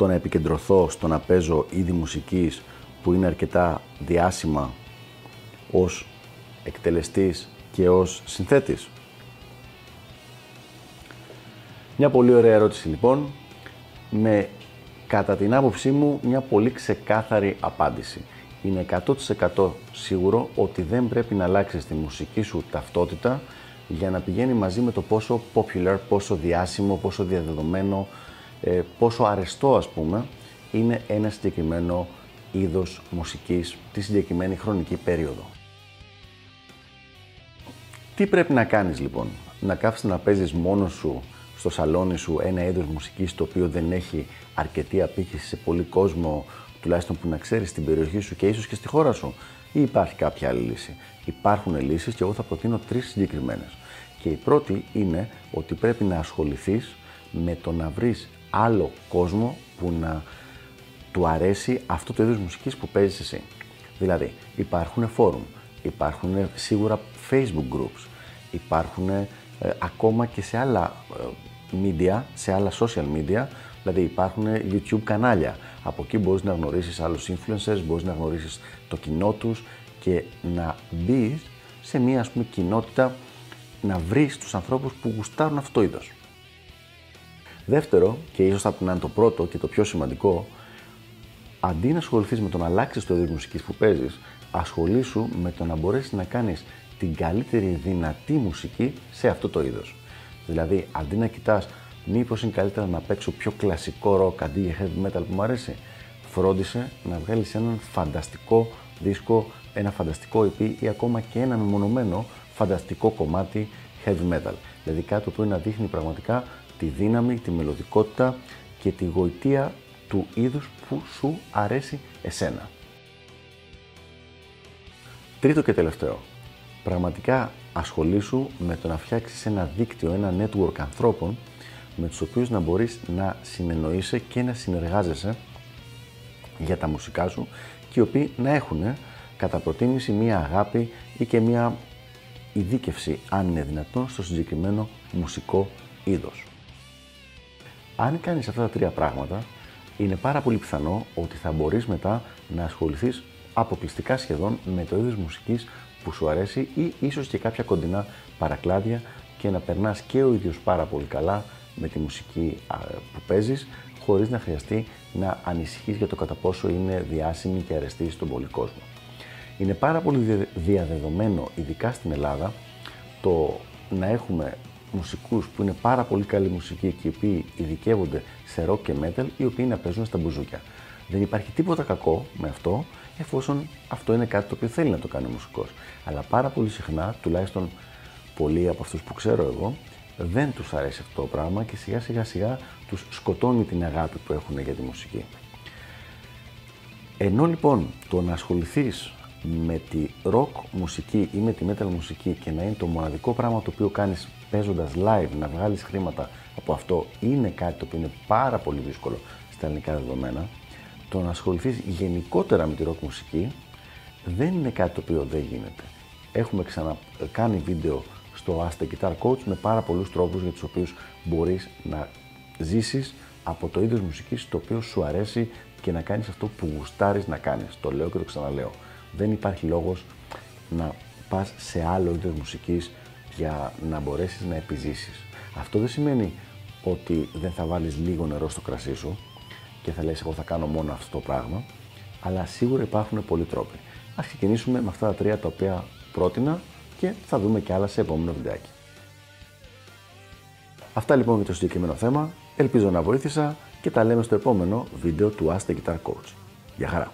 το να επικεντρωθώ στο να παίζω είδη μουσικής που είναι αρκετά διάσημα ως εκτελεστής και ως συνθέτης. Μια πολύ ωραία ερώτηση λοιπόν, με κατά την άποψή μου μια πολύ ξεκάθαρη απάντηση. Είναι 100% σίγουρο ότι δεν πρέπει να αλλάξεις τη μουσική σου ταυτότητα για να πηγαίνει μαζί με το πόσο popular, πόσο διάσημο, πόσο διαδεδομένο, ε, πόσο αρεστό ας πούμε είναι ένα συγκεκριμένο είδος μουσικής τη συγκεκριμένη χρονική περίοδο. Τι πρέπει να κάνεις λοιπόν, να κάθεσαι να παίζεις μόνος σου στο σαλόνι σου ένα είδος μουσικής το οποίο δεν έχει αρκετή απήχηση σε πολύ κόσμο τουλάχιστον που να ξέρεις στην περιοχή σου και ίσως και στη χώρα σου ή υπάρχει κάποια άλλη λύση; Υπάρχουν λύσεις και εγώ θα προτείνω τρεις συγκεκριμένες. Και η πρώτη είναι ότι πρέπει να ασχοληθείς με το να βρεις άλλο κόσμο που να του αρέσει αυτό το είδος μουσικής που παίζεις εσύ. Δηλαδή, υπάρχουν forum, υπάρχουν σίγουρα facebook groups, υπάρχουν ε, ακόμα και σε άλλα ε, media, σε άλλα social media, δηλαδή υπάρχουν YouTube κανάλια. Από εκεί μπορείς να γνωρίσεις άλλους influencers, μπορείς να γνωρίσεις το κοινό τους και να μπεις σε μια ας πούμε κοινότητα να βρεις τους ανθρώπους που γουστάρουν αυτό το είδος. Δεύτερο, και ίσως θα είναι το πρώτο και το πιο σημαντικό, αντί να ασχοληθείς με το να αλλάξεις το είδο μουσικής που παίζεις, ασχολήσου με το να μπορέσεις να κάνεις την καλύτερη δυνατή μουσική σε αυτό το είδος. Δηλαδή, αντί να κοιτάς μήπως είναι καλύτερα να παίξω πιο κλασικό ροκ αντί για heavy metal που μου αρέσει, φρόντισε να βγάλεις έναν φανταστικό δίσκο, ένα φανταστικό EP ή ακόμα και ένα μεμονωμένο φανταστικό κομμάτι heavy metal. Δηλαδή κάτι που να δείχνει πραγματικά τη δύναμη, τη μελωδικότητα και τη γοητεία του είδους που σου αρέσει εσένα. Τρίτο και τελευταίο. Πραγματικά ασχολήσου με το να φτιάξεις ένα δίκτυο, ένα network ανθρώπων με τους οποίους να μπορείς να συνεννοείσαι και να συνεργάζεσαι για τα μουσικά σου και οι οποίοι να έχουν κατά προτίμηση μία αγάπη ή και μία ειδίκευση, αν είναι δυνατόν, στο συγκεκριμένο μουσικό είδος. Αν κάνεις αυτά τα τρία πράγματα, είναι πάρα πολύ πιθανό ότι θα μπορείς μετά να ασχοληθείς αποκλειστικά σχεδόν με το είδος μουσικής που σου αρέσει ή ίσως και κάποια κοντινά παρακλάδια και να περνάς και ο ίδιος πάρα πολύ καλά με τη μουσική που παίζεις χωρίς να χρειαστεί να ανησυχείς για το κατά πόσο είναι διάσημη και αρεστή στον πολύ κόσμο. Είναι πάρα πολύ διαδεδομένο, ειδικά στην Ελλάδα, το να έχουμε μουσικούς που είναι πάρα πολύ καλή μουσική και οι οποίοι ειδικεύονται σε rock και metal, οι οποίοι να παίζουν στα μπουζούκια. Δεν υπάρχει τίποτα κακό με αυτό, εφόσον αυτό είναι κάτι το οποίο θέλει να το κάνει ο μουσικός. Αλλά πάρα πολύ συχνά, τουλάχιστον πολλοί από αυτούς που ξέρω εγώ, δεν τους αρέσει αυτό το πράγμα και σιγά σιγά σιγά τους σκοτώνει την αγάπη που έχουν για τη μουσική. Ενώ λοιπόν το να ασχοληθείς με τη rock μουσική ή με τη metal μουσική και να είναι το μοναδικό πράγμα το οποίο κάνεις παίζοντας live να βγάλεις χρήματα από αυτό είναι κάτι το οποίο είναι πάρα πολύ δύσκολο στα ελληνικά δεδομένα το να ασχοληθείς γενικότερα με τη rock μουσική δεν είναι κάτι το οποίο δεν γίνεται. Έχουμε ξανακάνει βίντεο στο Ask the Guitar Coach με πάρα πολλούς τρόπους για τους οποίους μπορείς να ζήσεις από το είδος μουσικής το οποίο σου αρέσει και να κάνεις αυτό που γουστάρεις να κάνεις. Το λέω και το ξαναλέω δεν υπάρχει λόγος να πας σε άλλο είδος μουσικής για να μπορέσεις να επιζήσεις. Αυτό δεν σημαίνει ότι δεν θα βάλεις λίγο νερό στο κρασί σου και θα λες εγώ θα κάνω μόνο αυτό το πράγμα, αλλά σίγουρα υπάρχουν πολλοί τρόποι. Ας ξεκινήσουμε με αυτά τα τρία τα οποία πρότεινα και θα δούμε και άλλα σε επόμενο βιντεάκι. Αυτά λοιπόν για το συγκεκριμένο θέμα. Ελπίζω να βοήθησα και τα λέμε στο επόμενο βίντεο του Ask the Guitar Coach. Γεια χαρά!